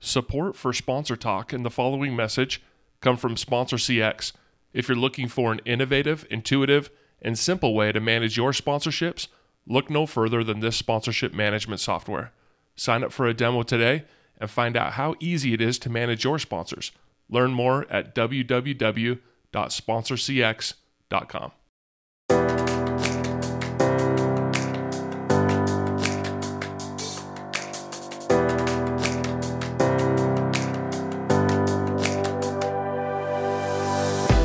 Support for Sponsor Talk and the following message come from Sponsor CX. If you're looking for an innovative, intuitive, and simple way to manage your sponsorships, look no further than this sponsorship management software. Sign up for a demo today and find out how easy it is to manage your sponsors. Learn more at www.sponsorcx.com.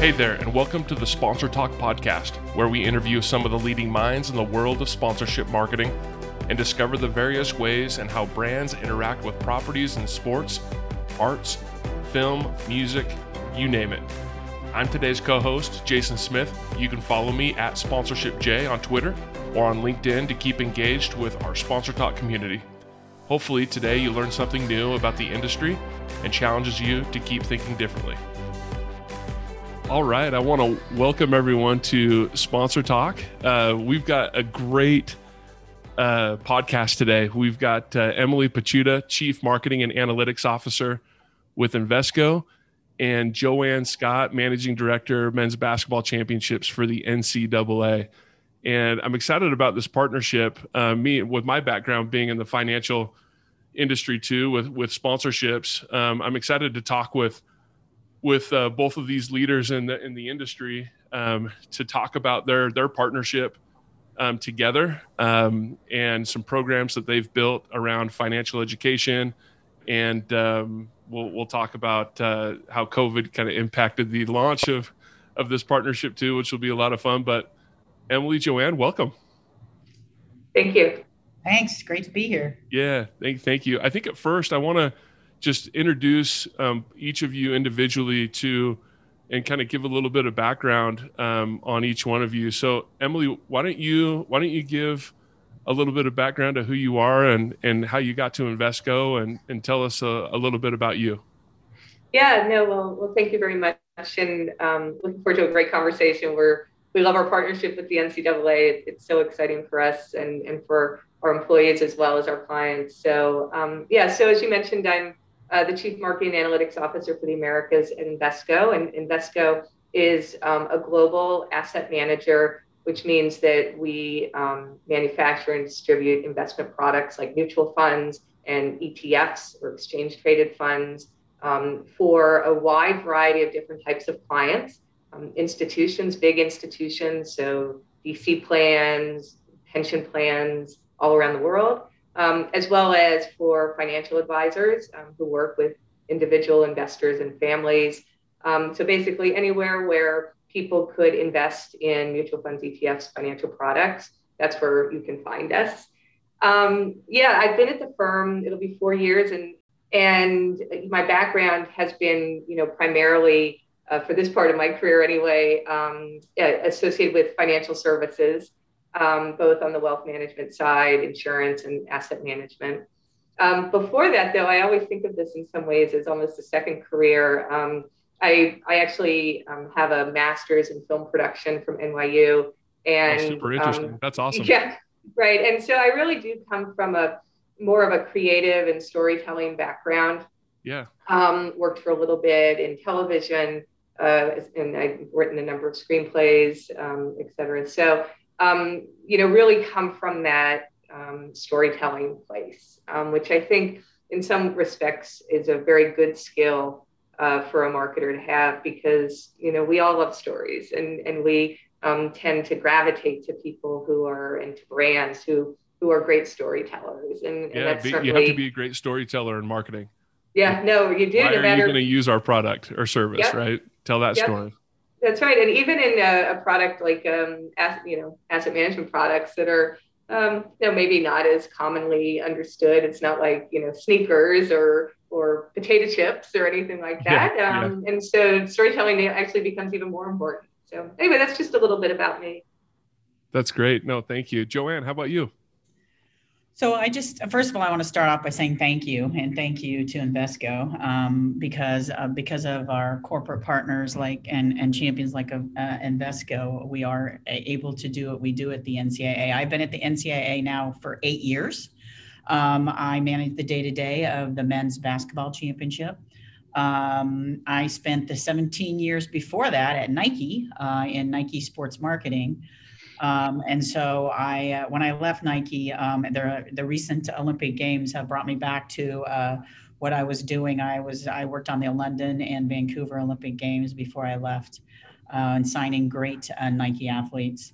Hey there, and welcome to the Sponsor Talk podcast, where we interview some of the leading minds in the world of sponsorship marketing and discover the various ways and how brands interact with properties in sports, arts, film, music, you name it. I'm today's co host, Jason Smith. You can follow me at SponsorshipJ on Twitter or on LinkedIn to keep engaged with our Sponsor Talk community. Hopefully, today you learn something new about the industry and challenges you to keep thinking differently. All right. I want to welcome everyone to Sponsor Talk. Uh, we've got a great uh, podcast today. We've got uh, Emily Pachuta, Chief Marketing and Analytics Officer with Invesco, and Joanne Scott, Managing Director, Men's Basketball Championships for the NCAA. And I'm excited about this partnership. Uh, me, with my background being in the financial industry too, with with sponsorships, um, I'm excited to talk with with uh, both of these leaders in the in the industry um, to talk about their their partnership um, together um, and some programs that they've built around financial education, and um, we'll we'll talk about uh, how COVID kind of impacted the launch of of this partnership too, which will be a lot of fun. But Emily, Joanne, welcome. Thank you. Thanks. Great to be here. Yeah, thank thank you. I think at first I want to just introduce um, each of you individually to and kind of give a little bit of background um, on each one of you. So, Emily, why don't you why don't you give a little bit of background to who you are and and how you got to Invesco and and tell us a, a little bit about you. Yeah, no, well, well, thank you very much, and um, looking forward to a great conversation. We're we love our partnership with the NCAA. it's so exciting for us and and for our employees as well as our clients. So um, yeah, so as you mentioned, I'm uh, the Chief Marketing Analytics Officer for the Americas at Invesco. And Invesco is um, a global asset manager, which means that we um, manufacture and distribute investment products like mutual funds and ETFs or exchange traded funds um, for a wide variety of different types of clients, um, institutions, big institutions, so DC plans, pension plans all around the world um, as well as for financial advisors um, who work with individual investors and families. Um, so basically, anywhere where people could invest in mutual funds, ETFs, financial products, that's where you can find us. Um, yeah, I've been at the firm; it'll be four years, and and my background has been, you know, primarily uh, for this part of my career anyway, um, associated with financial services um, both on the wealth management side, insurance, and asset management. Um, before that, though, I always think of this in some ways as almost a second career. Um, I, I actually um, have a master's in film production from NYU. And oh, super interesting. Um, That's awesome. Yeah, right. And so I really do come from a more of a creative and storytelling background. Yeah. Um, worked for a little bit in television, uh, and I've written a number of screenplays, um, et cetera. So um, you know, really come from that um, storytelling place, um, which I think in some respects is a very good skill uh, for a marketer to have because, you know, we all love stories and, and we um, tend to gravitate to people who are into brands who, who are great storytellers. And, yeah, and be, you have to be a great storyteller in marketing. Yeah, no, you do. Why no are you going to use our product or service, yep. right? Tell that yep. story. That's right. And even in a, a product like, um, as, you know, asset management products that are, um, you know, maybe not as commonly understood. It's not like, you know, sneakers or, or potato chips or anything like that. Yeah, um, yeah. And so storytelling actually becomes even more important. So anyway, that's just a little bit about me. That's great. No, thank you. Joanne, how about you? So I just first of all I want to start off by saying thank you and thank you to Invesco um, because uh, because of our corporate partners like and and champions like uh, Invesco we are able to do what we do at the NCAA. I've been at the NCAA now for eight years. Um, I manage the day to day of the men's basketball championship. Um, I spent the 17 years before that at Nike uh, in Nike sports marketing. Um, and so I, uh, when I left Nike, um, the, the recent Olympic Games have brought me back to uh, what I was doing. I was I worked on the London and Vancouver Olympic Games before I left, uh, and signing great uh, Nike athletes.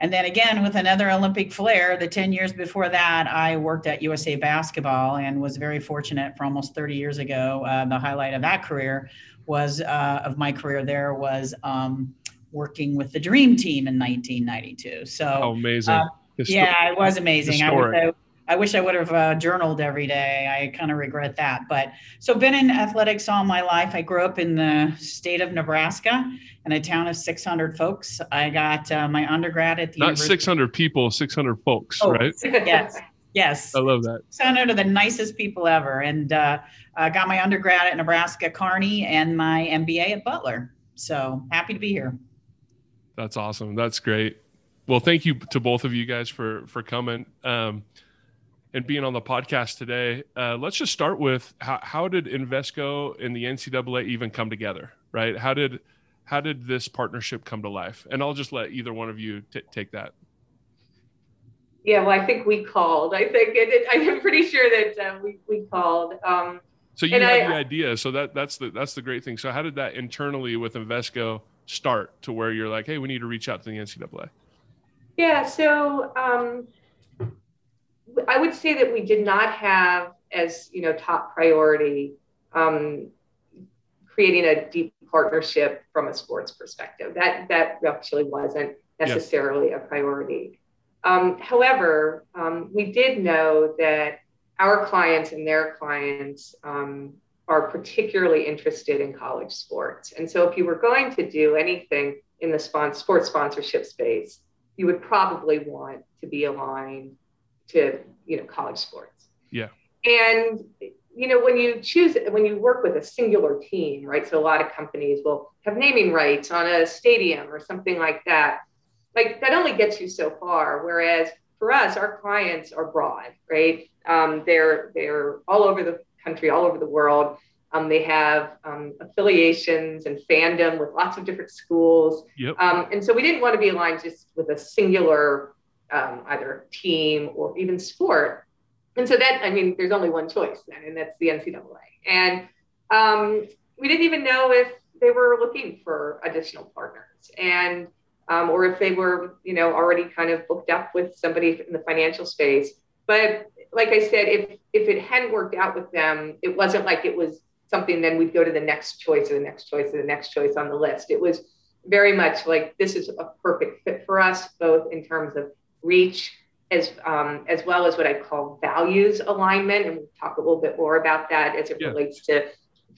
And then again, with another Olympic flair, the 10 years before that, I worked at USA Basketball and was very fortunate for almost 30 years ago. Uh, the highlight of that career was, uh, of my career there, was um, working with the Dream Team in 1992. So oh, amazing. Uh, yeah, it was amazing. I wish I, I, wish I would have uh, journaled every day. I kind of regret that. But so been in athletics all my life. I grew up in the state of Nebraska in a town of 600 folks. I got uh, my undergrad at the not 600 people, 600 folks, oh, right? Yes. Yes. I love that. 600 of the nicest people ever. And uh, I got my undergrad at Nebraska Kearney and my MBA at Butler. So happy to be here. That's awesome. That's great. Well, thank you to both of you guys for for coming um, and being on the podcast today. Uh, let's just start with how, how did Invesco and the NCAA even come together, right? How did how did this partnership come to life? And I'll just let either one of you t- take that. Yeah, well, I think we called. I think it, it, I'm pretty sure that uh, we, we called. Um, so you had I, the idea. So that that's the that's the great thing. So how did that internally with Invesco start to where you're like, hey, we need to reach out to the NCAA? Yeah. So um, I would say that we did not have as you know top priority um, creating a deep partnership from a sports perspective. That that actually wasn't necessarily yeah. a priority. Um, however, um, we did know that our clients and their clients um, are particularly interested in college sports. And so, if you were going to do anything in the sports sponsorship space, you would probably want to be aligned to you know college sports. Yeah. And you know, when you choose, when you work with a singular team, right? So a lot of companies will have naming rights on a stadium or something like that. Like that only gets you so far. Whereas for us, our clients are broad, right? Um, they're they're all over the country, all over the world. Um, they have um, affiliations and fandom with lots of different schools. Yep. Um, and so we didn't want to be aligned just with a singular um, either team or even sport and so that, I mean, there's only one choice then, and that's the NCAA. And um, we didn't even know if they were looking for additional partners and um, or if they were, you know, already kind of booked up with somebody in the financial space. But like I said, if if it hadn't worked out with them, it wasn't like it was something then we'd go to the next choice or the next choice or the next choice on the list. It was very much like this is a perfect fit for us, both in terms of reach as um, as well as what I call values alignment, and we'll talk a little bit more about that as it yeah. relates to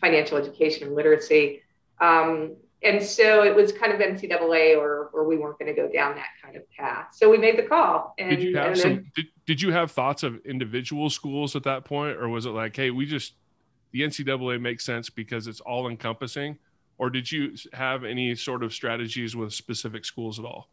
financial education and literacy. Um, and so it was kind of NCAA, or or we weren't going to go down that kind of path. So we made the call. And, did you have some? did, did you have thoughts of individual schools at that point, or was it like, hey, we just the NCAA makes sense because it's all encompassing, or did you have any sort of strategies with specific schools at all?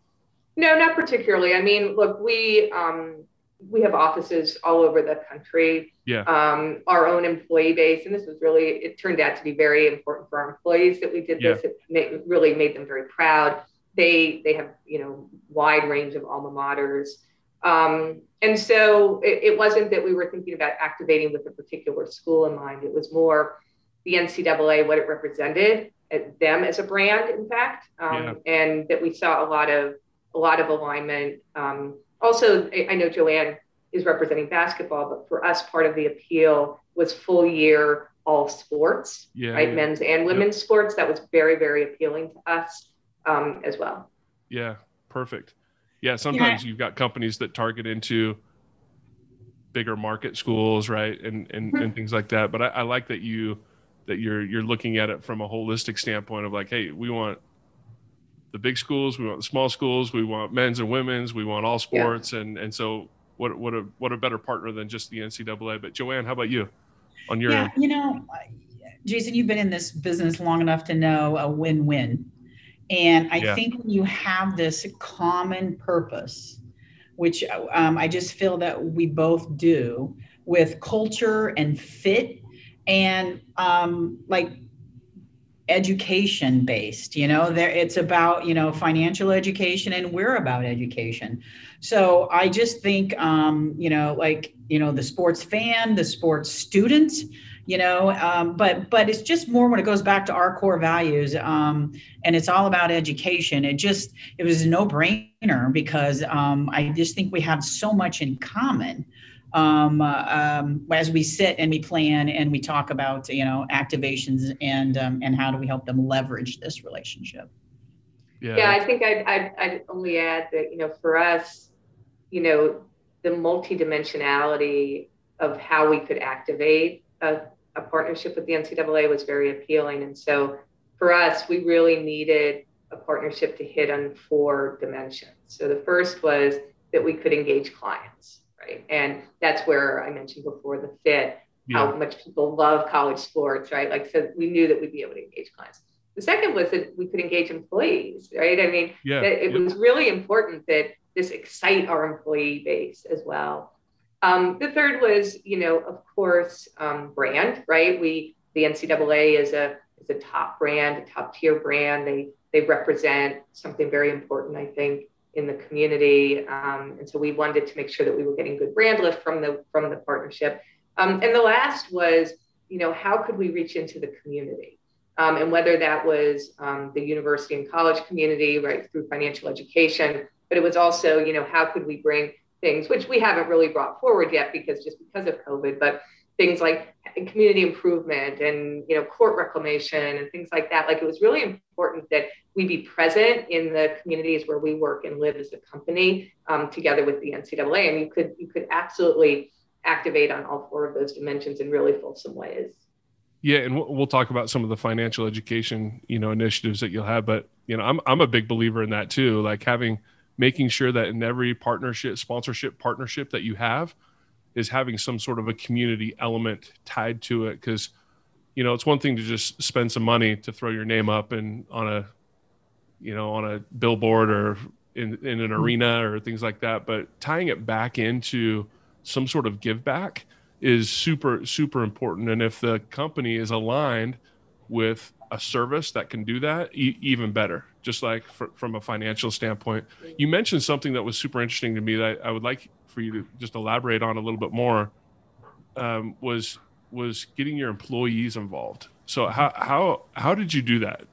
No, not particularly. I mean, look, we um, we have offices all over the country. Yeah. Um, our own employee base, and this was really it turned out to be very important for our employees that we did yeah. this. It made, really made them very proud. They they have you know wide range of alma maters. Um, and so it, it, wasn't that we were thinking about activating with a particular school in mind. It was more the NCAA, what it represented, uh, them as a brand, in fact, um, yeah. and that we saw a lot of a lot of alignment. Um, also, I, I know Joanne is representing basketball, but for us, part of the appeal was full year all sports, yeah, right? Yeah. Men's and women's yep. sports. That was very, very appealing to us um, as well. Yeah, perfect. Yeah, sometimes yeah. you've got companies that target into bigger market schools, right, and and, mm-hmm. and things like that. But I, I like that you that you're you're looking at it from a holistic standpoint of like, hey, we want the big schools, we want the small schools, we want men's and women's, we want all sports, yeah. and and so what what a what a better partner than just the NCAA. But Joanne, how about you? On your yeah, end? you know, Jason, you've been in this business long enough to know a win-win, and I yeah. think when you have this common purpose, which um, I just feel that we both do, with culture and fit and um, like education based you know there it's about you know financial education and we're about education so i just think um you know like you know the sports fan the sports student you know um, but but it's just more when it goes back to our core values um, and it's all about education. It just it was a no-brainer because um, i just think we have so much in common um, uh, um, as we sit and we plan and we talk about you know activations and um, and how do we help them leverage this relationship. Yeah, yeah i think I'd, I'd, I'd only add that you know for us you know the multidimensionality of how we could activate a, a partnership with the ncaa was very appealing and so for us we really needed a partnership to hit on four dimensions so the first was that we could engage clients right? And that's where I mentioned before the fit, yeah. how much people love college sports, right? Like, so we knew that we'd be able to engage clients. The second was that we could engage employees, right? I mean, yeah. it yeah. was really important that this excite our employee base as well. Um, the third was, you know, of course, um, brand, right? We, the NCAA is a is a top brand, a top tier brand. They they represent something very important, I think, in the community. Um, and so we wanted to make sure that we were getting good brand lift from the from the partnership. Um, and the last was, you know, how could we reach into the community? Um, and whether that was um, the university and college community, right, through financial education, but it was also, you know, how could we bring things which we haven't really brought forward yet because just because of COVID, but things like community improvement and you know court reclamation and things like that. Like it was really important that we be present in the communities where we work and live as a company um, together with the ncaa and you could you could absolutely activate on all four of those dimensions in really fulsome ways. Yeah and we'll talk about some of the financial education you know initiatives that you'll have but you know i'm, I'm a big believer in that too. Like having making sure that in every partnership sponsorship partnership that you have is having some sort of a community element tied to it. Because you know it's one thing to just spend some money to throw your name up and on a you know on a billboard or in, in an mm-hmm. arena or things like that but tying it back into some sort of give back is super super important. And if the company is aligned with a service that can do that e- even better just like for, from a financial standpoint you mentioned something that was super interesting to me that i would like for you to just elaborate on a little bit more um, was was getting your employees involved. So how how how did you do that?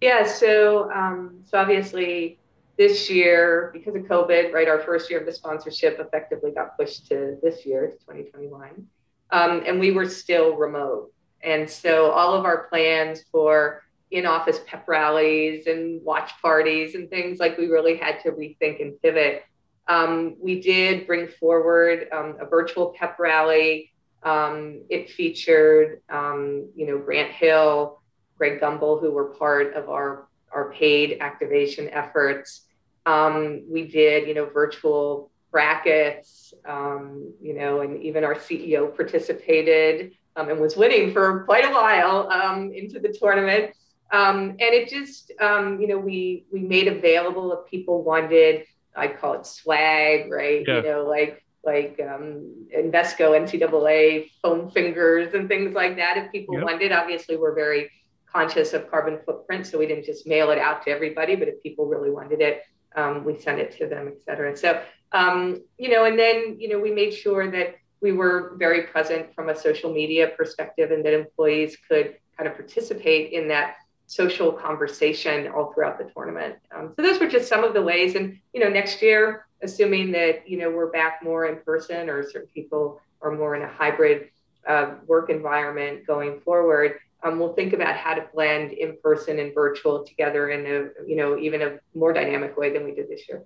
Yeah, so um, so obviously this year because of COVID, right, our first year of the sponsorship effectively got pushed to this year to 2021, um, and we were still remote. And so all of our plans for in-office pep rallies and watch parties and things like we really had to rethink and pivot um, we did bring forward um, a virtual pep rally. Um, it featured, um, you know, Grant Hill, Greg Gumbel, who were part of our, our paid activation efforts. Um, we did, you know, virtual brackets, um, you know, and even our CEO participated and was winning for quite a while into the tournament. And it just, you know, we we made available if people wanted I call it swag, right? Yeah. You know, like like um, Invesco, NCAA, foam fingers, and things like that. If people yep. wanted, obviously, we're very conscious of carbon footprint, so we didn't just mail it out to everybody. But if people really wanted it, um, we sent it to them, et cetera. So, um, you know, and then you know, we made sure that we were very present from a social media perspective, and that employees could kind of participate in that social conversation all throughout the tournament. Um, so those were just some of the ways. And you know, next year, assuming that you know we're back more in person, or certain people are more in a hybrid uh, work environment going forward, um, we'll think about how to blend in person and virtual together in a you know even a more dynamic way than we did this year.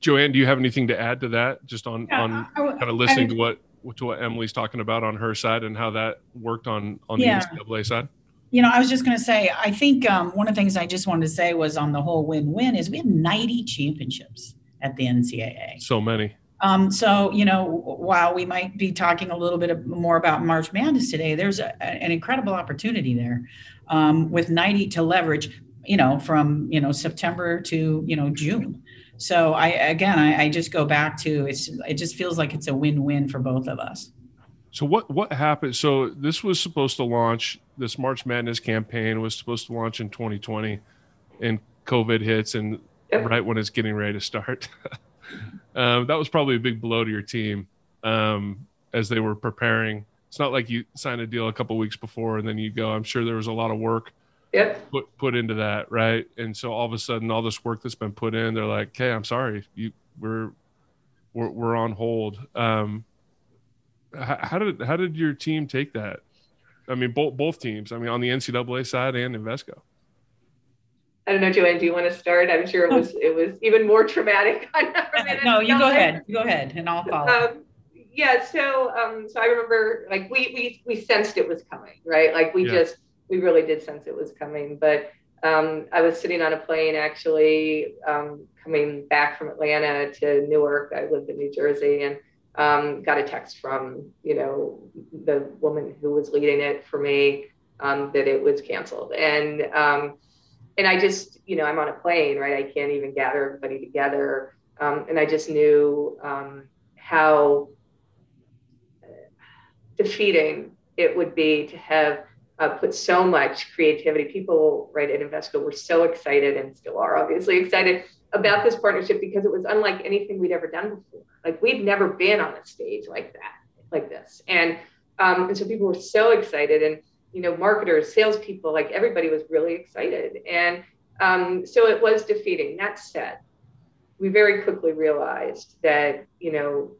Joanne, do you have anything to add to that? Just on yeah, on kind of listening to what to what Emily's talking about on her side and how that worked on on yeah. the NCAA side you know, I was just going to say, I think um, one of the things I just wanted to say was on the whole win-win is we have 90 championships at the NCAA. So many. Um, so, you know, while we might be talking a little bit more about March Madness today, there's a, an incredible opportunity there um, with 90 to leverage, you know, from, you know, September to, you know, June. So I again, I, I just go back to it's. It just feels like it's a win-win for both of us. So what what happened? So this was supposed to launch. This March Madness campaign was supposed to launch in 2020, and COVID hits, and yep. right when it's getting ready to start. um, that was probably a big blow to your team um, as they were preparing. It's not like you signed a deal a couple weeks before and then you go. I'm sure there was a lot of work yep. put put into that, right? And so all of a sudden, all this work that's been put in, they're like, "Hey, I'm sorry, you we're we're, we're on hold." Um, how, how did how did your team take that? I mean, both both teams. I mean, on the NCAA side and Invesco. I don't know, Joanne. Do you want to start? I'm sure it was it was even more traumatic. no, you go ahead. Go ahead, and I'll follow. Um, yeah. So um, so I remember like we we we sensed it was coming, right? Like we yeah. just we really did sense it was coming. But um, I was sitting on a plane actually um, coming back from Atlanta to Newark. I lived in New Jersey and um, got a text from you know the woman who was leading it for me um, that it was canceled. And um, and I just you know I'm on a plane right? I can't even gather everybody together. Um, and I just knew um, how defeating it would be to have uh, put so much creativity people right at Invesco were so excited and still are obviously excited about this partnership because it was unlike anything we'd ever done before. Like we'd never been on a stage like that, like this. And um, and so people were so excited and you know, marketers, salespeople, like everybody was really excited. And um, so it was defeating. That said, we very quickly realized that, you know,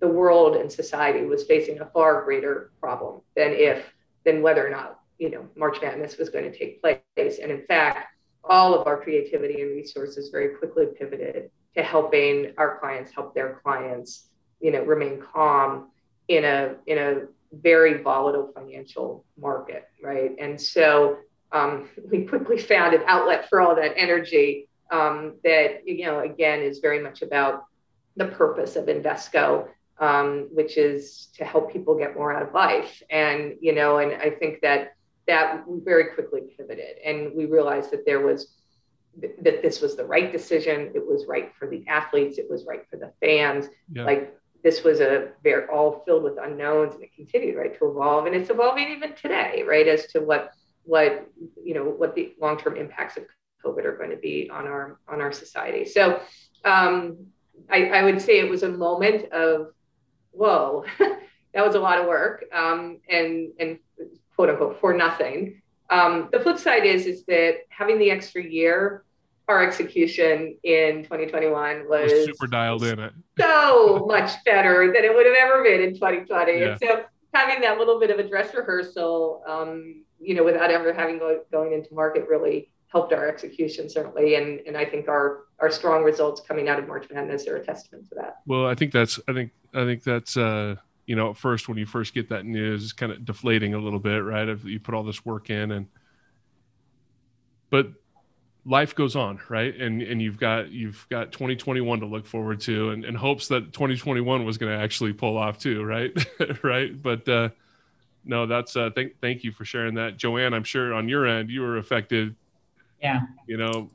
the world and society was facing a far greater problem than if, than whether or not, you know, March Madness was going to take place. And in fact, all of our creativity and resources very quickly pivoted to helping our clients help their clients you know remain calm in a in a very volatile financial market right and so um, we quickly found an outlet for all that energy um, that you know again is very much about the purpose of invesco um, which is to help people get more out of life. And you know and i think that that very quickly pivoted. And we realized that there was that this was the right decision. It was right for the athletes. It was right for the fans. Yeah. like this was a very all filled with unknowns and it continued right to evolve. And it's evolving even today right as to what what you know what the long-term impacts of covid are going to be on our on our society. So um, I, I would say it was a moment of whoa that was a lot of work um, and and quote unquote for nothing. Um, the flip side is is that having the extra year, our execution in 2021 was, was super dialed in it so much better than it would have ever been in 2020. Yeah. And so having that little bit of a dress rehearsal, um, you know, without ever having go, going into market really helped our execution certainly and and I think our our strong results coming out of March Madness are a testament to that. Well, I think that's I think I think that's uh you know, at first when you first get that news, it's kind of deflating a little bit, right? If you put all this work in and but life goes on, right? And and you've got you've got 2021 to look forward to and, and hopes that 2021 was going to actually pull off too, right? right. But uh no, that's uh thank thank you for sharing that. Joanne, I'm sure on your end you were affected. Yeah. You know,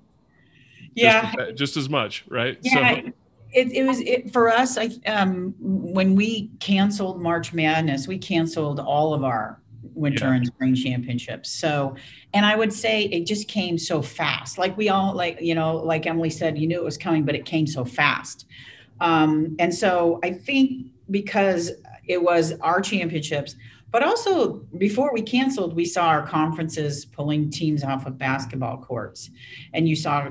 yeah just, just as much right yeah so it, it was it, for us. I um, when we canceled March Madness, we canceled all of our winter yeah. and spring championships. So, and I would say it just came so fast. Like we all, like you know, like Emily said, you knew it was coming, but it came so fast. Um, and so I think because it was our championships, but also before we canceled, we saw our conferences pulling teams off of basketball courts, and you saw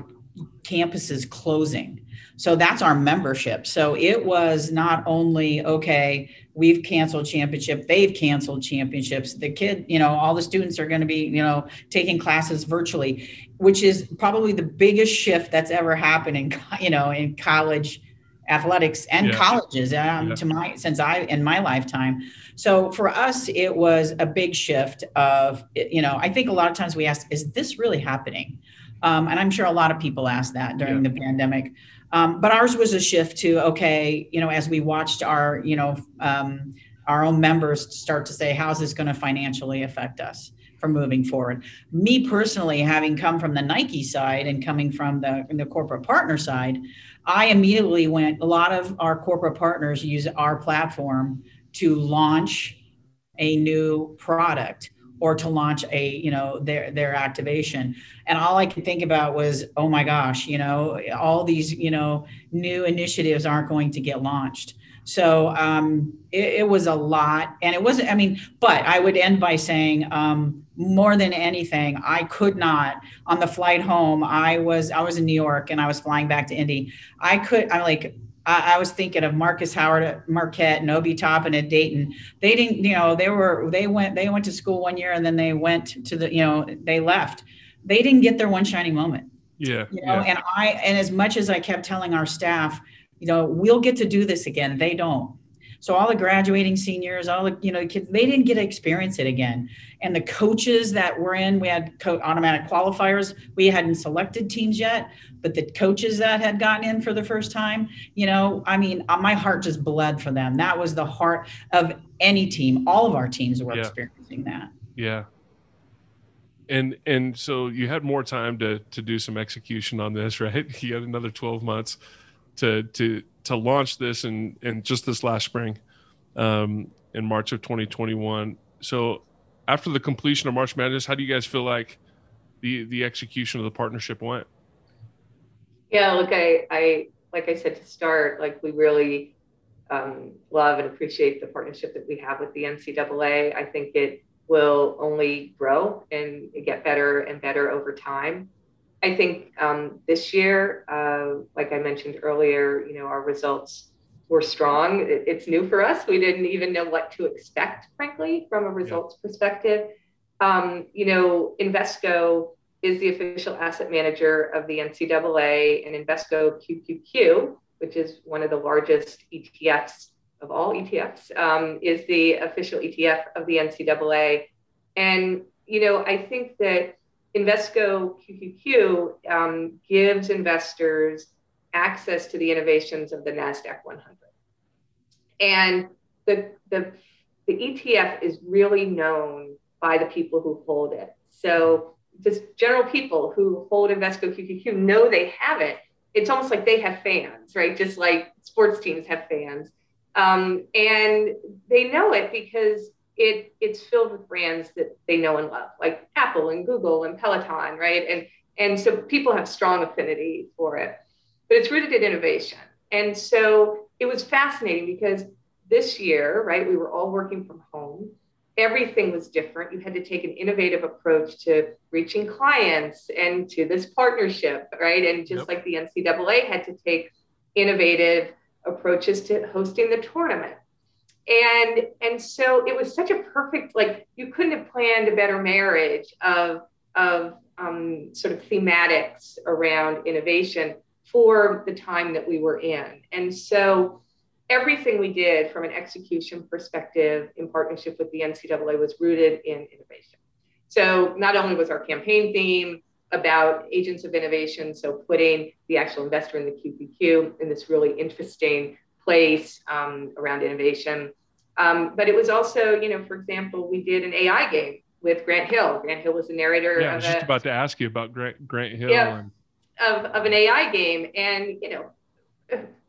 campuses closing. So that's our membership. So it was not only, okay, we've canceled championship, they've canceled championships. The kid, you know, all the students are going to be, you know, taking classes virtually, which is probably the biggest shift that's ever happened in, you know, in college athletics and yeah. colleges um, yeah. to my since I in my lifetime. So for us, it was a big shift of you know I think a lot of times we ask, is this really happening? Um, and I'm sure a lot of people asked that during yeah. the pandemic. Um, but ours was a shift to okay, you know, as we watched our, you know, um, our own members start to say, how's this going to financially affect us? From moving forward. Me personally, having come from the Nike side and coming from the, the corporate partner side, I immediately went, a lot of our corporate partners use our platform to launch a new product or to launch a you know their their activation. And all i could think about was oh my gosh you know all these you know new initiatives aren't going to get launched. So um, it, it, was a lot. And it wasn't i mean but i would end by saying um, more than anything i could not on the flight home i was i was in new york and i was flying back to indy i could I'm like I, I was thinking of Marcus Howard at Marquette and Obi Toppin at Dayton. They didn't, you know, they were they went they went to school one year and then they went to the, you know, they left. They didn't get their one shining moment. Yeah. You know, yeah. and I and as much as I kept telling our staff, you know, we'll get to do this again, they don't. So all the graduating seniors, all the you know kids, they didn't get to experience it again. And the coaches that were in, we had co- automatic qualifiers. We hadn't selected teams yet, but the coaches that had gotten in for the first time, you know, I mean, uh, my heart just bled for them. That was the heart of any team. All of our teams were yeah. experiencing that. Yeah. And and so you had more time to to do some execution on this, right? You had another 12 months to to to launch this in in just this last spring, um, in March of 2021. So after the completion of March Madness, how do you guys feel like the the execution of the partnership went? Yeah, look, I I like I said to start, like we really um, love and appreciate the partnership that we have with the NCAA. I think it will only grow and get better and better over time. I think um, this year, uh, like I mentioned earlier, you know, our results were strong. It, it's new for us. We didn't even know what to expect, frankly, from a results yeah. perspective. Um, you know, Invesco is the official asset manager of the NCAA, and Invesco QQQ, which is one of the largest ETFs of all ETFs, um, is the official ETF of the NCAA. And you know, I think that Invesco QQQ um, gives investors access to the innovations of the NASDAQ 100. And the, the, the ETF is really known by the people who hold it. So just general people who hold Invesco QQQ know they have it. It's almost like they have fans, right? Just like sports teams have fans. Um, and they know it because it it's filled with brands that they know and love, like Apple and Google and Peloton, right? And and so people have strong affinity for it. But it's rooted in innovation. And so it was fascinating because this year, right, we were all working from home. Everything was different. You had to take an innovative approach to reaching clients and to this partnership, right? And just yep. like the NCAA had to take innovative approaches to hosting the tournament and and so it was such a perfect like you couldn't have planned a better marriage of of um, sort of thematics around innovation for the time that we were in. And so everything we did from an execution perspective in partnership with the ncaa was rooted in innovation. So not only was our campaign theme about agents of innovation so putting the actual investor in the qqq in this really interesting place um, around innovation um, but it was also, you know, for example, we did an AI game with Grant Hill. Grant Hill was the narrator. Yeah, I was just a, about to ask you about Grant, Grant Hill. Yeah, and... of, of an AI game. And, you know,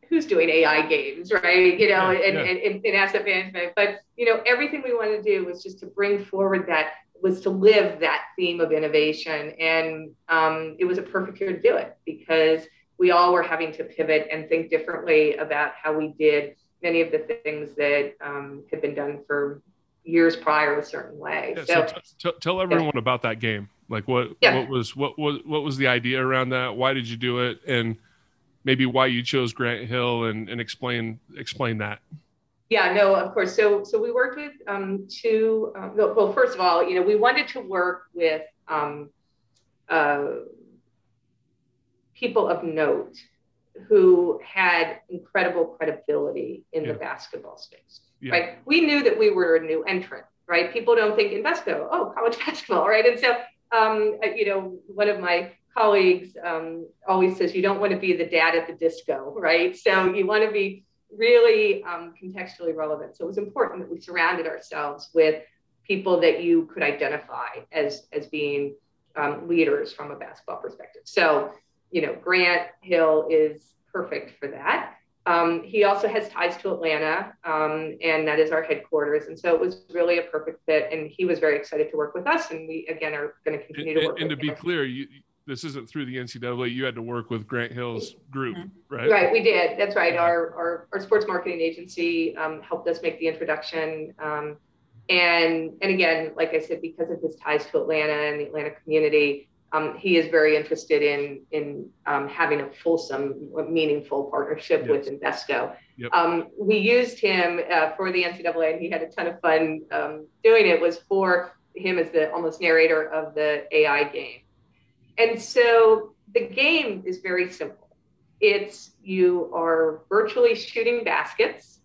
who's doing AI games, right? You know, yeah, and, yeah. And, asset management. But, you know, everything we wanted to do was just to bring forward that was to live that theme of innovation. And um, it was a perfect year to do it because we all were having to pivot and think differently about how we did many of the things that um, had been done for years prior a certain way. Yeah, so, so t- tell everyone yeah. about that game. Like what yeah. what was what was what was the idea around that? Why did you do it? And maybe why you chose Grant Hill and, and explain explain that. Yeah, no, of course. So so we worked with um, two. Uh, well, first of all, you know, we wanted to work with um, uh, people of note who had incredible credibility in yeah. the basketball space. Yeah. Right. We knew that we were a new entrant, right? People don't think Invesco, oh, college basketball, right? And so, um, uh, you know, one of my colleagues um, always says you don't want to be the dad at the disco, right? So you want to be really um, contextually relevant. So it was important that we surrounded ourselves with people that you could identify as as being um, leaders from a basketball perspective. So, you know, Grant Hill is perfect for that. Um, he also has ties to Atlanta, um, and that is our headquarters. And so it was really a perfect fit. And he was very excited to work with us. And we, again, are going to continue and, to work and, and to be clear, you, this isn't through the NCAA. You had to work with Grant Hill's group, mm-hmm. right? Right, we did. That's right. Our, our, our sports marketing agency um, helped us make the introduction. Um, and, and again, like I said, because of his ties to Atlanta and the Atlanta community, um, he is very interested in in um, having a fulsome, meaningful partnership yes. with Invesco. Yep. Um, we used him uh, for the NCAA, and he had a ton of fun um, doing it. Was for him as the almost narrator of the AI game, and so the game is very simple. It's you are virtually shooting baskets,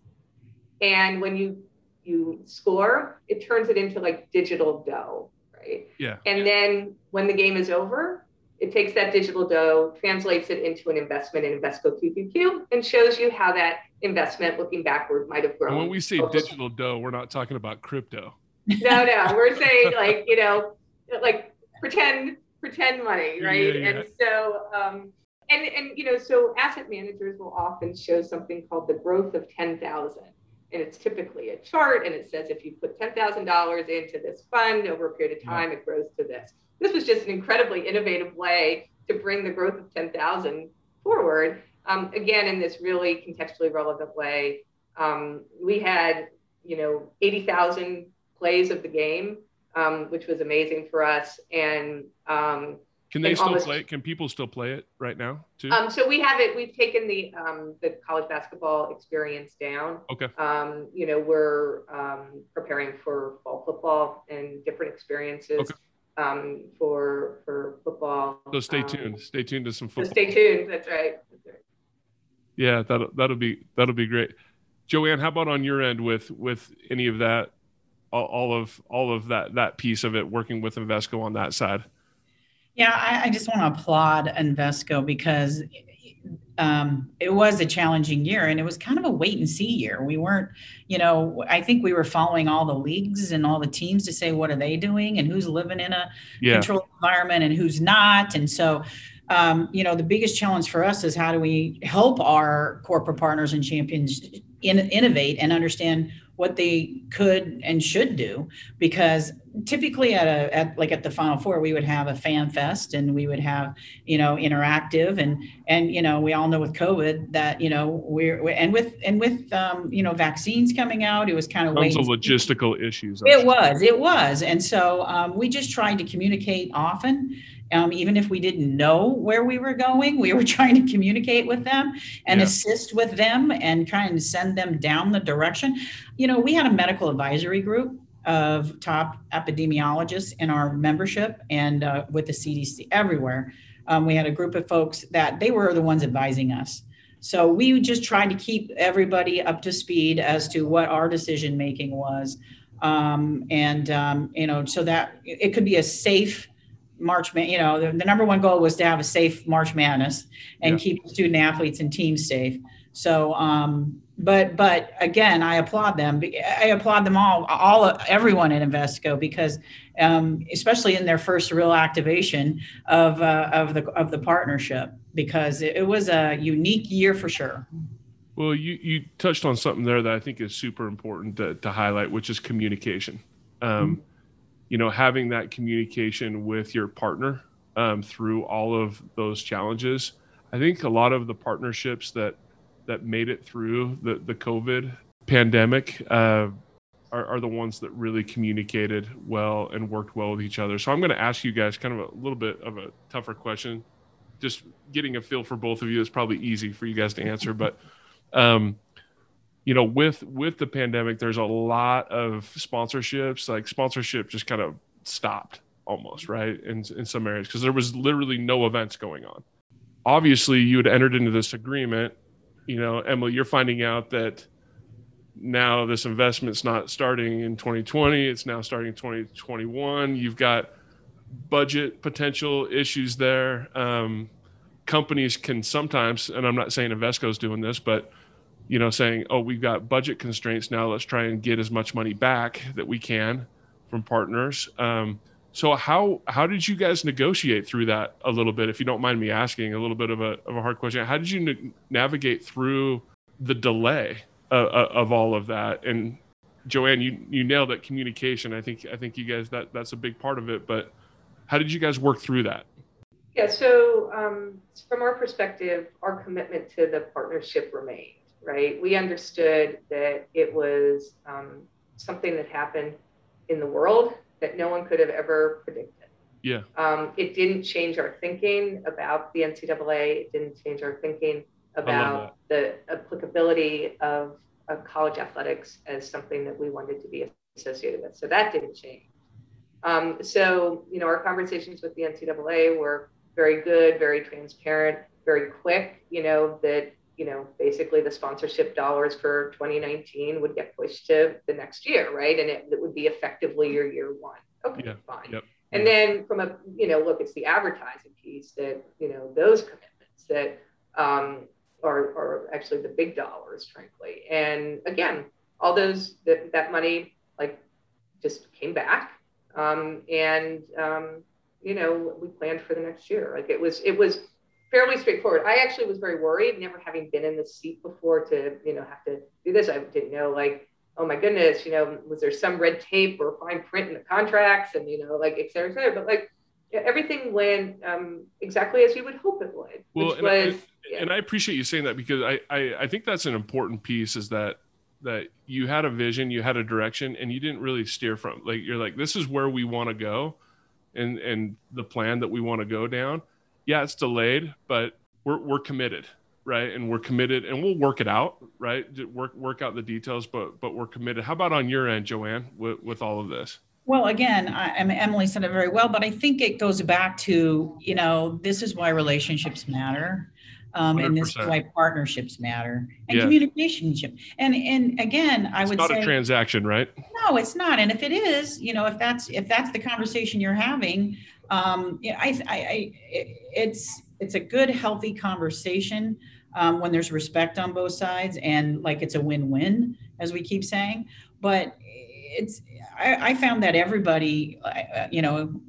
and when you you score, it turns it into like digital dough right? Yeah. And then when the game is over, it takes that digital dough, translates it into an investment in Invesco QQQ, and shows you how that investment, looking backward, might have grown. And when we say digital dough, we're not talking about crypto. No, no, we're saying like you know, like pretend pretend money, right? Yeah, yeah. And so, um, and and you know, so asset managers will often show something called the growth of ten thousand and it's typically a chart and it says if you put $10,000 into this fund over a period of time, yeah. it grows to this. This was just an incredibly innovative way to bring the growth of 10,000 forward. Um, again, in this really contextually relevant way. Um, we had, you know, 80,000 plays of the game, um, which was amazing for us. And um, can they still almost, play? Can people still play it right now too? Um, so we have it. We've taken the um, the college basketball experience down. Okay. Um, you know, we're um, preparing for fall football and different experiences. Okay. Um, for for football. So stay um, tuned. Stay tuned to some football. So stay tuned. That's right. That's right. Yeah, that'll that'll be that'll be great. Joanne, how about on your end with with any of that, all, all of all of that that piece of it, working with Invesco on that side? Yeah, I, I just want to applaud Invesco because um, it was a challenging year and it was kind of a wait and see year. We weren't, you know, I think we were following all the leagues and all the teams to say what are they doing and who's living in a yeah. controlled environment and who's not. And so, um, you know, the biggest challenge for us is how do we help our corporate partners and champions in, innovate and understand what they could and should do because typically at a at like at the final four we would have a fan fest and we would have you know interactive and and you know we all know with covid that you know we're and with and with um, you know vaccines coming out it was kind of tons of logistical issues it was it was. And so um, we just tried to communicate often um, even if we didn't know where we were going, we were trying to communicate with them and yeah. assist with them and trying to send them down the direction. You know, we had a medical advisory group of top epidemiologists in our membership and uh, with the CDC everywhere. Um, we had a group of folks that they were the ones advising us. So we just tried to keep everybody up to speed as to what our decision making was. Um, and, um, you know, so that it could be a safe March, you know, the, the, number one goal was to have a safe March Madness and yeah. keep student athletes and teams safe. So, um, but but again, I applaud them. I applaud them all, all everyone at Invesco because, um, especially in their first real activation of uh, of the of the partnership, because it, it was a unique year for sure. Well, you you touched on something there that I think is super important to, to highlight, which is communication. Um, mm-hmm you know having that communication with your partner um, through all of those challenges. I think a lot of the partnerships that that made it through the the covid pandemic uh, are, are the ones that really communicated well and worked well with each other. So i'm going to ask you guys kind of a little bit of a tougher question. Just getting a feel for both of you is probably easy for you guys to answer but um, you know with with the pandemic there's a lot of sponsorships like sponsorship just kind of stopped almost right in in some areas because there was literally no events going on. Obviously you had entered into this agreement you know emily you're finding out that now this investment's not starting in 2020 it's now starting in 2021 you've got budget potential issues there. Um, companies can sometimes and i'm not saying invesco's doing this but you know, saying, "Oh, we've got budget constraints now. Let's try and get as much money back that we can from partners." Um, so how how did you guys negotiate through that a little bit, if you don't mind me asking a little bit of a of a hard question? How did you na- navigate through the delay of, of all of that? And Joanne, you you nailed it. Communication. I think I think you guys that that's a big part of it. But how did you guys work through that? Yeah. So um, from our perspective, our commitment to the partnership remained. Right. We understood that it was um, something that happened in the world that no one could have ever predicted. Yeah. Um, it didn't change our thinking about the NCAA. It didn't change our thinking about the applicability of, of college athletics as something that we wanted to be associated with. So that didn't change. Um, so, you know, our conversations with the NCAA were very good, very transparent, very quick, you know, that, you know, basically the sponsorship dollars for 2019 would get pushed to the next year, right? And it, it would be effectively your year one. Okay, yeah. fine. Yep. And then from a, you know, look, it's the advertising piece that, you know, those commitments that um, are, are actually the big dollars, frankly. And again, all those, that, that money like just came back. Um, and, um, you know, we planned for the next year. Like it was, it was fairly straightforward. I actually was very worried, never having been in this seat before to, you know, have to do this. I didn't know like, oh my goodness, you know, was there some red tape or fine print in the contracts and, you know, like, et cetera, et cetera. But like everything went um, exactly as you would hope it would, well, which and was, I, yeah. and I appreciate you saying that because I, I, I think that's an important piece is that, that you had a vision, you had a direction and you didn't really steer from like, you're like, this is where we want to go. And, and the plan that we want to go down. Yeah, it's delayed, but we're, we're committed right? And we're committed and we'll work it out right? Work work out the details but but we're committed. How about on your end joanne with, with all of this? Well again I, I mean, emily said it very well but i think it goes back to you know this is why relationships matter um, and this is why partnerships matter and yeah. communication and and again i it's would not say a transaction right? No it's not and if it is you know if that's if that's the conversation you're having um, I, I, I it's it's a good healthy conversation um, when there's respect on both sides and like it's a win-win as we keep saying. But it's i, I found that everybody uh, you know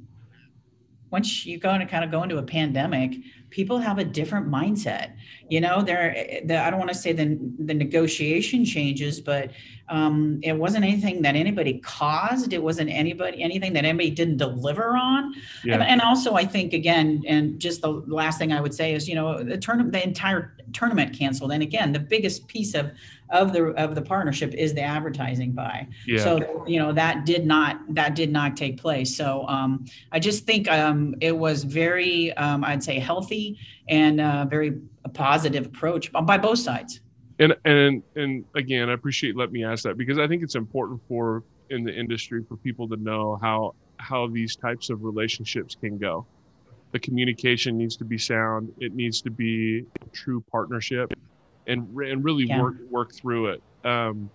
once you go and kind of go into a pandemic people have a different mindset. You know there the, i don't want to say the, the negotiation changes but um, it wasn't anything that anybody caused it wasn't anybody anything that anybody didn't deliver on yeah. and, and, also i think again and just the last thing i would say is you know the tournament the entire tournament canceled and again the biggest piece of of the of the partnership is the advertising buy. Yeah. So you know that did not that did not take place. So um, I just think um, it was very um, I'd say healthy and uh, very positive approach by both sides. And and and again, I appreciate let me ask that because I think it's important for in the industry for people to know how how these types of relationships can go. The communication needs to be sound. It needs to be a true partnership and and really yeah. work work through it. Um,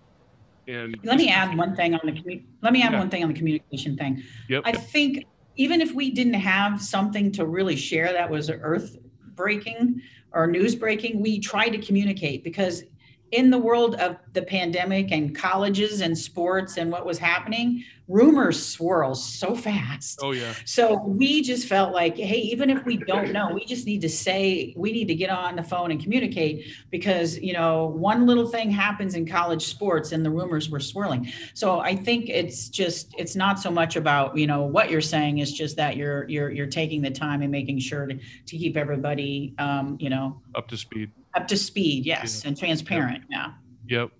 and let me add one thing on the commu- let me add yeah. one thing on the communication thing. Yep. I think even if we didn't have something to really share that was earth breaking or news breaking, we tried to communicate because in the world of the pandemic and colleges and sports and what was happening, rumors swirl so fast. Oh yeah. So we just felt like, hey, even if we don't know, we just need to say we need to get on the phone and communicate because you know one little thing happens in college sports and the rumors were swirling. So I think it's just it's not so much about you know what you're saying. It's just that you're you're you're taking the time and making sure to to keep everybody um, you know up to speed up to speed, yes, yeah. and transparent. Yep. Yeah. Yep.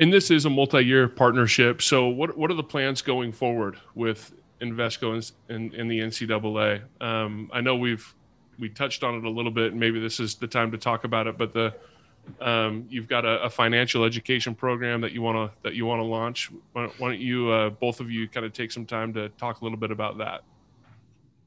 And this is a multi-year partnership. So, what what are the plans going forward with Invesco and, and, the NCAA? Um, I know we've we touched on it a little bit, and maybe this is the time to talk about it. But the um, you've got a, a, financial education program that you want to that you want to launch. Why don't, why don't you uh, both of you kind of take some time to talk a little bit about that?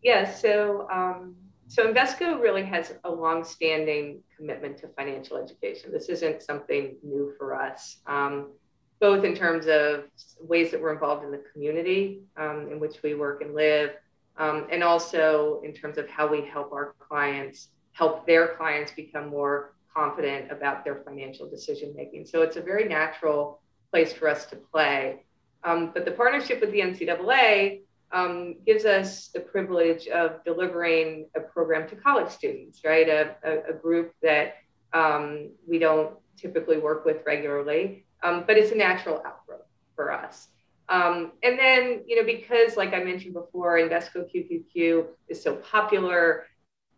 Yeah. So um, so Invesco really has a long-standing commitment to financial education. This isn't something new for us, um, both in terms of ways that we're involved in the community um, in which we work and live, um, and also in terms of how we help our clients help their clients become more confident about their financial decision making. So it's a very natural place for us to play. Um, but the partnership with the NCAA um, gives us the privilege of delivering a program to college students, right? A, a, a group that um, we don't typically work with regularly, um, but it's a natural outgrowth for us. Um, and then, you know, because like I mentioned before, Invesco QQQ is so popular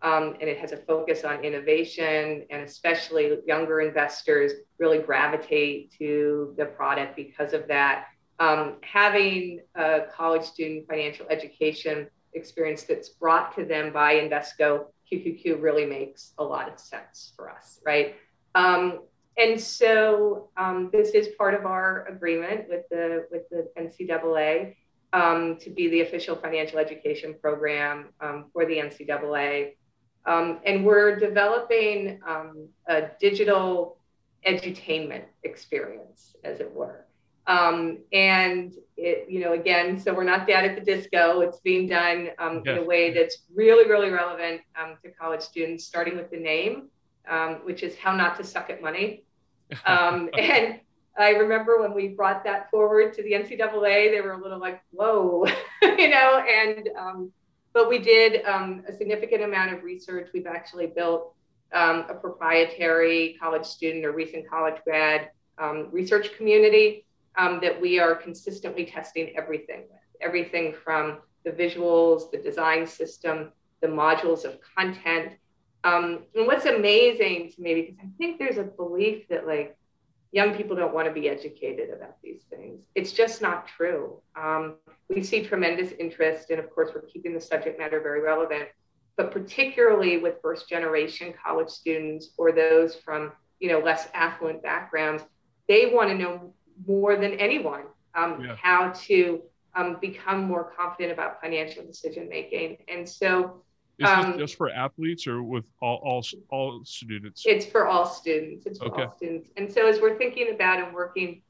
um, and it has a focus on innovation, and especially younger investors really gravitate to the product because of that. Um, having a college student financial education experience that's brought to them by Invesco QQQ really makes a lot of sense for us, right? Um, and so um, this is part of our agreement with the with the NCAA um, to be the official financial education program um, for the NCAA, um, and we're developing a digital edutainment experience, as it were. Um, and it, you know, again, so we're not down at the disco. It's being done yes. in a way that's really, really relevant to college students, starting with the name. Um, which is how not to suck at money. Um, and I remember when we brought that forward to the NCAA, they were a little like, whoa, you know, and, um, but we did um, a significant amount of research. We've actually built um, a proprietary college student or recent college grad um, research community um, that we are consistently testing everything with, everything from the visuals, the design system, the modules of content, um, and what's amazing to me, because I think there's a belief that like young people don't want to be educated about these things. It's just not true. Um, we see tremendous interest, and of course, we're keeping the subject matter very relevant. But particularly with first generation college students or those from you know less affluent backgrounds, they want to know more than anyone um, yeah. how to um, become more confident about financial decision making. And so is um, this just for athletes or with all, all, all students? It's for all students. It's for okay. all students. And so as we're thinking about and working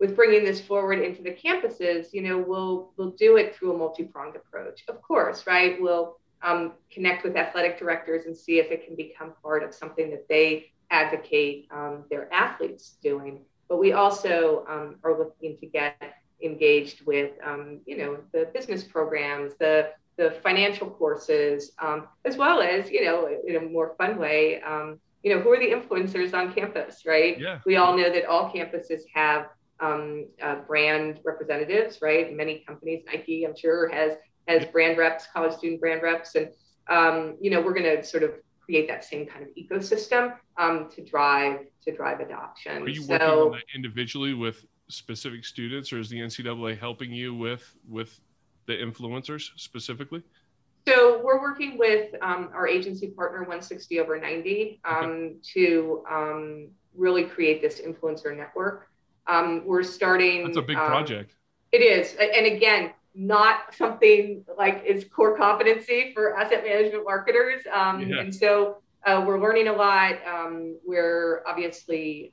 with bringing this forward into the campuses, you know, we'll we'll do it through a multi-pronged approach. Of course, right? We'll um, connect with athletic directors and see if it can become part of something that they advocate um, their athletes doing. But we also um, are looking to get engaged with, um, you know, the business programs, the the financial courses, um, as well as, you know, in a more fun way, um, you know, who are the influencers on campus, right? Yeah. We all know that all campuses have um, uh, brand representatives, right? Many companies, Nike, I'm sure, has has brand reps, college student brand reps, and um, you know, we're going to sort of create that same kind of ecosystem um, to drive to drive adoption. Are you so, working on that individually with specific students, or is the NCAA helping you with with the influencers specifically? So we're working with um, our agency partner 160 over 90 um, okay. to um, really create this influencer network. Um, we're starting. That's a big um, project. It is, and again, not something like is core competency for asset management marketers. Um, yeah. And so uh, we're learning a lot. we're obviously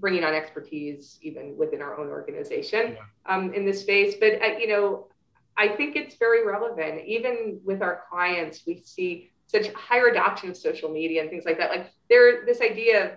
bringing on expertise even within our own organization yeah. um, in this space. But uh, you know, I think it's very relevant. Even with our clients, we see such higher adoption of social media and things like that. Like there, this idea of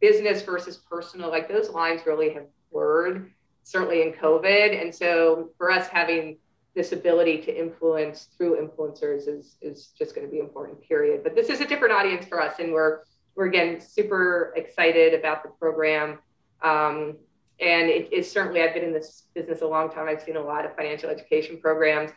business versus personal, like those lines really have blurred, certainly in COVID. And so for us having this ability to influence through influencers is is just going to be important period but this is a different audience for us and we're we're again super excited about the program. Um, and it is certainly, I've been in this business a long time. I've seen a lot of financial education programs.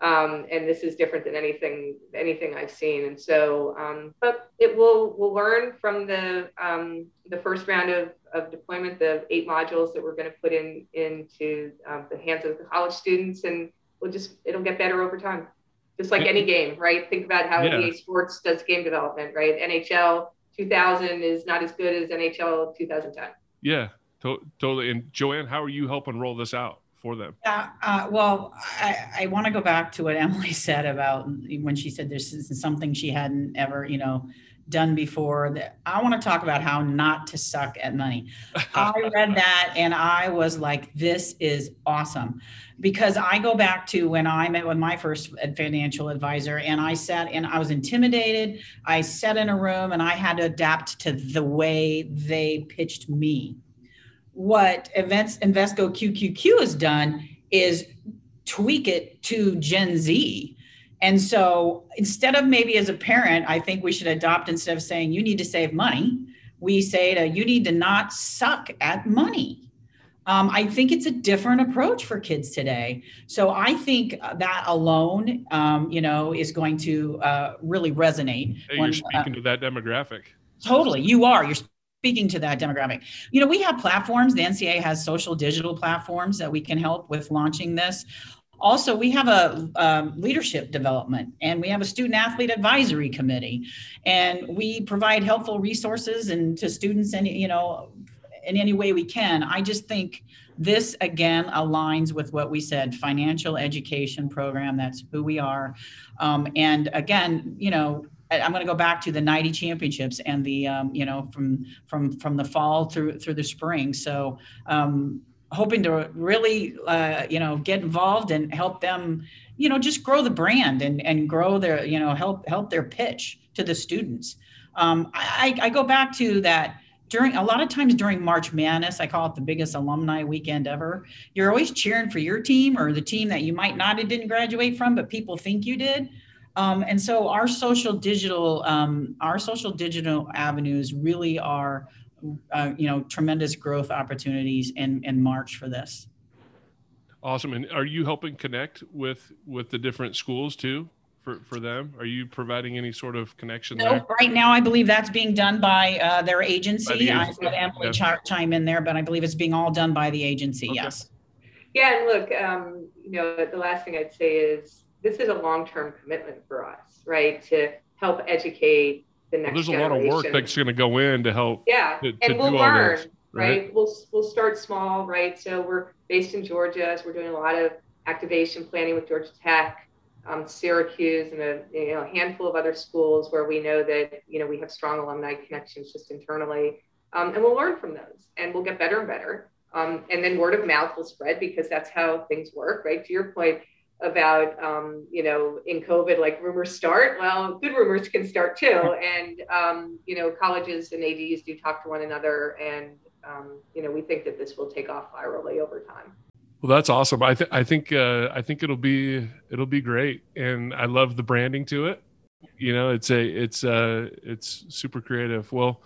Um, and this is different than anything anything I've seen. And so, um, but it will we'll learn from the um, the first round of, of deployment, the eight modules that we're going to put in into um, the hands of the college students, and we'll just it'll get better over time, just like any game, right? Think about how yeah. EA Sports does game development, right? NHL 2000 is not as good as NHL 2010. Yeah, to- totally. And Joanne, how are you helping roll this out for them? Yeah, uh, well, I, I want to go back to what Emily said about when she said this is something she hadn't ever, you know, done before that I want to talk about how not to suck at money. I read that and I was like, this is awesome. Because I go back to when I met with my first financial advisor and I sat and I was intimidated. I sat in a room and I had to adapt to the way they pitched me. What events Invesco QQQ has done is tweak it to Gen Z and so instead of maybe as a parent, I think we should adopt instead of saying you need to save money, we say to you need to not suck at money. Um, I think it's a different approach for kids today. So I think that alone, um, you know, is going to uh, really resonate. Hey, when, you're speaking uh, to that demographic. Totally, you are. You're speaking to that demographic. You know, we have platforms. The NCAA has social digital platforms that we can help with launching this also we have a um, leadership development and we have a student athlete advisory committee. And we provide helpful resources and to students and you know in any way we can. I just think this again aligns with what we said financial education program that's who we are. Um, and again you know I'm going to go back to the NIDE championships and the um, you know from from from the fall through through the spring. So um, hoping to really uh, you know get involved and help them you know just grow the brand and and grow their you know help help their pitch to the students. Um, I, I go back to that during a lot of times during march madness i call it the biggest alumni weekend ever you're always cheering for your team or the team that you might not have didn't graduate from but people think you did. Um, and so our social digital um, our social digital avenues really are uh, you know tremendous growth opportunities in in March for this. Awesome. And are you helping connect with with the different schools too? For, for them? Are you providing any sort of connection no, there? Right now, I believe that's being done by uh, their agency. The I let Emily yeah. chime in there, but I believe it's being all done by the agency. Okay. Yes. Yeah, and look, um, you know, the last thing I'd say is this is a long-term commitment for us, right? To help educate the next. Well, there's a lot of work that's going to go in to help. Yeah, to, to and we'll learn, this, right? right? We'll we'll start small, right? So we're based in Georgia, so we're doing a lot of activation planning with Georgia Tech, um, Syracuse, and a you know handful of other schools where we know that you know we have strong alumni connections just internally, um, and we'll learn from those, and we'll get better and better. Um, and then word of mouth will spread because that's how things work, right? To your point, about um, you know in covid like rumors start well good rumors can start too. And um, you know colleges and ADs do talk to one another and um, you know we think that this will take off virally over time. Well that's awesome. I, th- I think uh, i think it'll be it'll be great. And i love the branding to it. You know it's a it's uh it's super creative. Well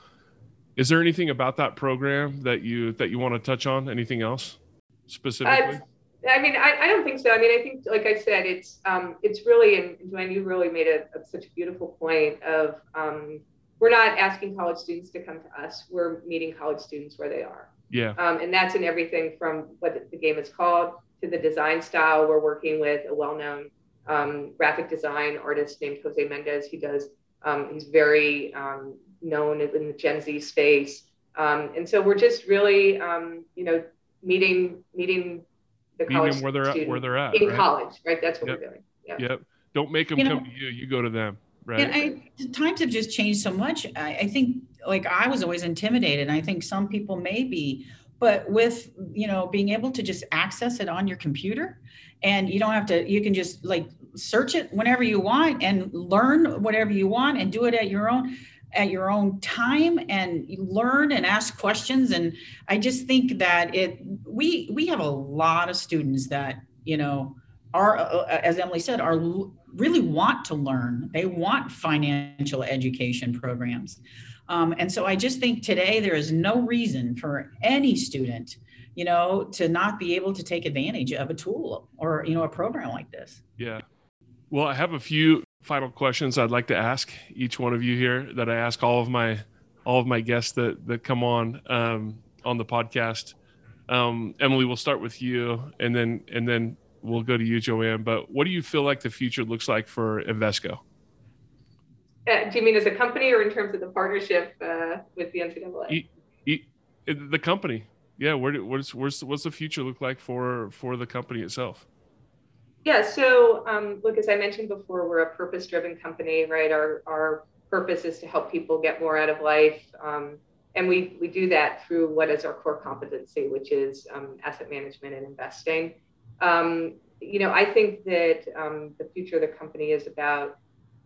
is there anything about that program that you that you want to touch on? Anything else specifically? uh, I mean, I, I don't think so. I mean, I think, like I said, it's um, it's really, and Joanne, you really made a, a such a beautiful point of um, we're not asking college students to come to us. We're meeting college students where they are. Yeah. Um, and that's in everything from what the game is called to the design style. We're working with a well-known um, graphic design artist named Jose Mendez. He does. Um, he's very um, known in the Gen Z space, um, and so we're just really, um, you know, meeting meeting the Meet college them where they're at, where they're at in right? college, right? That's what yep. we're doing. Yep. yep. Don't make them you come know, to you. You go to them. Right. And I, times have just changed so much. I, I think like I was always intimidated. I think some people may be, but with you know being able to just access it on your computer, and you don't have to. You can just like search it whenever you want and learn whatever you want and do it at your own at your own time and learn and ask questions. And i just think that it we we have a lot of students that you know are uh, as emily said are really want to learn. They want financial education programs. Um, and so i just think today there is no reason for any student you know to not be able to take advantage of a tool or you know a program like this. Yeah. Well i have a few final questions I'd like to ask each one of you here that I ask all of my all of my guests that that come on um, on the podcast. Um, Emily, we'll start with you, and then and then we'll go to you, Joanne. But what do you feel like the future looks like for Invesco? Uh, do you mean as a company or in terms of the partnership uh, with the NCAA? E, e, the company, yeah. Where what's what's what's the future look like for for the company itself? Yeah, so um, look, as I mentioned before, we're a purpose-driven company, right? Our our purpose is to help people get more out of life. Um, and we, we do that through what is our core competency, which is um, asset management and investing. Um, you know, I think that um, the future of the company is about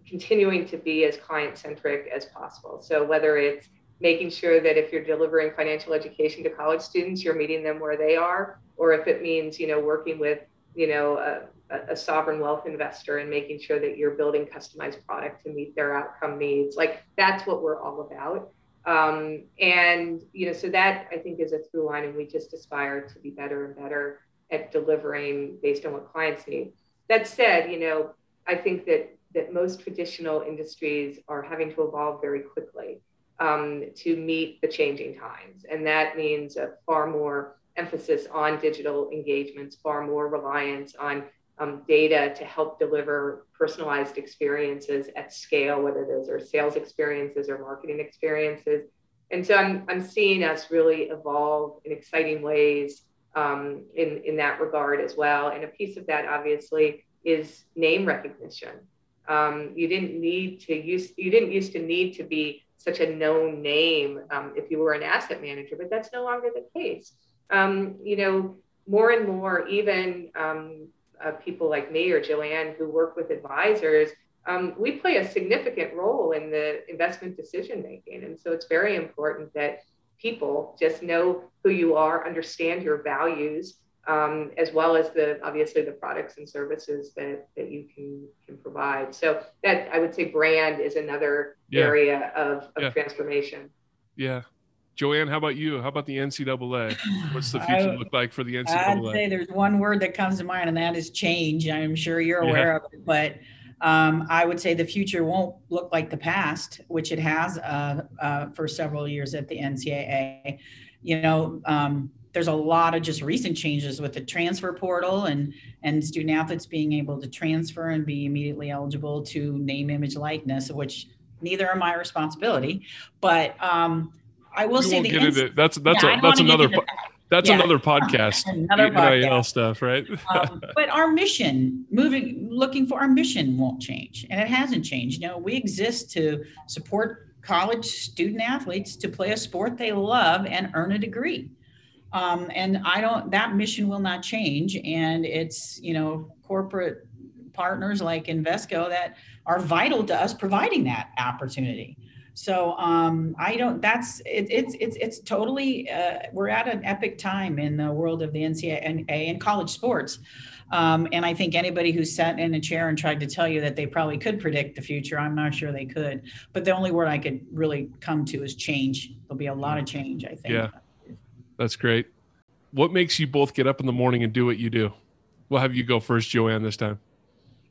continuing to be as client centric as possible. So whether it's making sure that if you're delivering financial education to college students, you're meeting them where they are, or if it means, you know, working with, you know, a, a sovereign wealth investor and making sure that you're building customized product to meet their outcome needs. Like that's what we're all about. Um, and you know, so that I think is a through line, and we just aspire to be better and better at delivering based on what clients need. That said, you know, I think that that most traditional industries are having to evolve very quickly um, to meet the changing times, and that means a far more emphasis on digital engagements, far more reliance on um, data to help deliver personalized experiences at scale, whether those are sales experiences or marketing experiences. And so I'm, I'm seeing us really evolve in exciting ways um, in, in that regard as well. And a piece of that, obviously, is name recognition. Um, you didn't need to use, you didn't used to need to be such a known name um, if you were an asset manager, but that's no longer the case. Um, you know, more and more, even um, uh, people like me or Joanne who work with advisors, um, we play a significant role in the investment decision making. And so it's very important that people just know who you are, understand your values, um, as well as the obviously the products and services that, that you can can provide. So that I would say brand is another yeah. area of, of yeah. transformation. Yeah, Joanne, how about you? How about the NCAA? What's the future I, look like for the NCAA? I'd say there's one word that comes to mind, and that is change. I'm sure you're aware yeah. of it, but um, I would say the future won't look like the past, which it has uh, uh, for several years at the NCAA. You know, um, there's a lot of just recent changes with the transfer portal and and student athletes being able to transfer and be immediately eligible to name, image, likeness, which neither are my responsibility, but um, I will we say the get ins- into, that's that's yeah, a, that's another po- that's yeah. another podcast. another podcast. stuff, right? um, but our mission, moving, looking for our mission, won't change, and it hasn't changed. You know, we exist to support college student athletes to play a sport they love and earn a degree. Um, and I don't. That mission will not change, and it's you know corporate partners like Invesco that are vital to us providing that opportunity. So um, I don't. That's it, it's it's it's totally. Uh, we're at an epic time in the world of the NCAA and college sports. Um, and I think anybody who sat in a chair and tried to tell you that they probably could predict the future, I'm not sure they could. But the only word I could really come to is change. There'll be a lot of change, I think. Yeah, that's great. What makes you both get up in the morning and do what you do? We'll have you go first, Joanne, this time.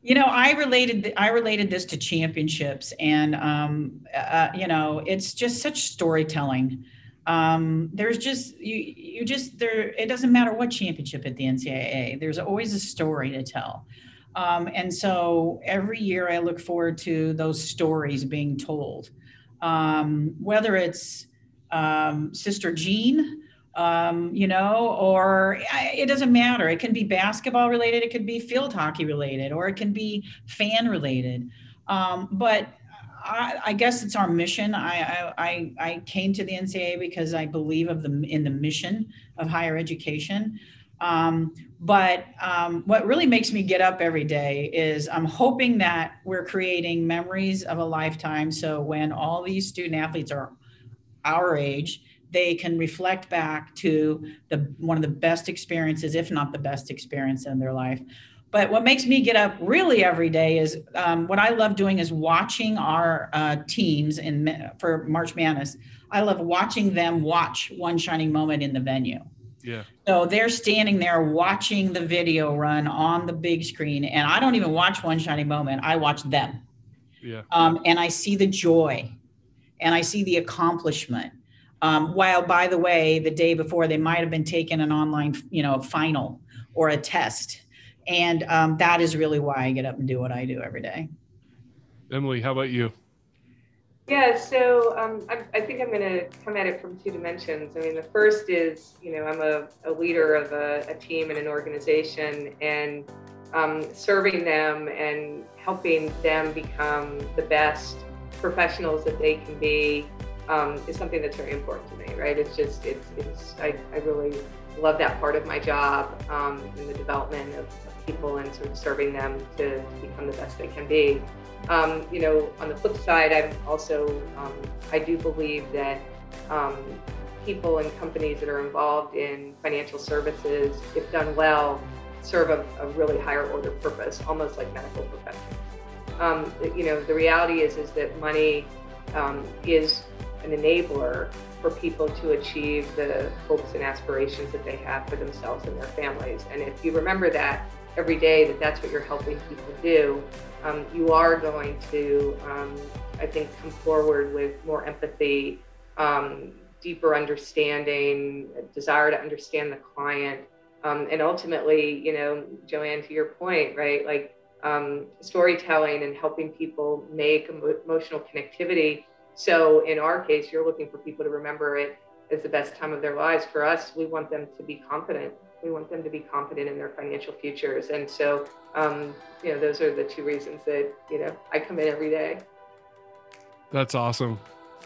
You know, I related I related this to championships, and um, uh, you know, it's just such storytelling. Um, there's just you you just there. It doesn't matter what championship at the NCAA. There's always a story to tell, um, and so every year I look forward to those stories being told. Um, whether it's um, Sister Jean um, you know, or it doesn't matter. It can be basketball related, it could be field hockey related, or it can be fan related. Um, but I, I, guess it's our mission. I, I, I came to the NCAA because I believe of the in the mission of higher education. Um, but um, what really makes me get up every day is I'm hoping that we're creating memories of a lifetime. So when all these student athletes are our age, they can reflect back to the one of the best experiences, if not the best experience in their life. But what makes me get up really every day is um, what I love doing is watching our uh, teams in for March Madness. I love watching them watch one shining moment in the venue. Yeah. So they're standing there watching the video run on the big screen, and I don't even watch one shining moment. I watch them. Yeah. Um, and I see the joy, and I see the accomplishment, um, while, by the way, the day before they might have been taking an online, you know, final or a test, and um, that is really why I get up and do what I do every day. Emily, how about you? Yeah, so um, I, I, think I'm going to come at it from two dimensions. I mean, the first is, you know, I'm a, a leader of a, a, team and an organization, and um, serving them and helping them become the best professionals that they can be um, is something that's very important to me, right? It's just, it's, it's, I, I really love that part of my job um, in the development of, people and sort of serving them to, to become the best they can be. Um, you know, on the flip side, I'm also, um, I do believe that um, people and companies that are involved in financial services, if done well, serve a, a really higher order purpose, almost like medical professionals. Um, you know, the reality is is that money is an enabler for people to achieve the hopes and aspirations that they have for themselves and their families. And if you remember that every day, that that's what you're helping people do, um, you are going to, um, I think, come forward with more empathy, um, deeper understanding, desire to understand the client. Um, and ultimately, you know, Joanne, to your point, right? Like um, storytelling and helping people make emotional connectivity so in our case, you're looking for people to remember it as the best time of their lives. For us, we want them to be confident. We want them to be confident in their financial futures. And so, um, you know, those are the two reasons that, you know, I come in every day. That's awesome.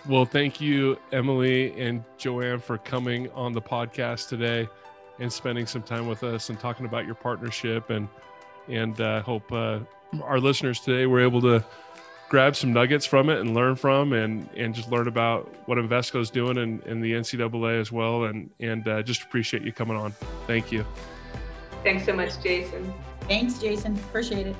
Well, thank you, Emily and Joanne, for coming on the podcast today and spending some time with us and talking about your partnership. And and uh, hope uh, our listeners today were able to grab some nuggets from it and learn from and and just learn about what Invesco is doing in, in the NCAA as well. And and uh, just appreciate you coming on. Thank you. Thanks so much, Jason. Thanks, Jason. Appreciate it.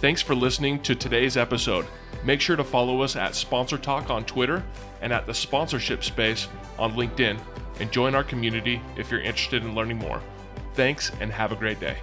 Thanks for listening to today's episode. Make sure to follow us at Sponsor Talk on Twitter and at the sponsorship space on LinkedIn and join our community if you're interested in learning more. Thanks and have a great day.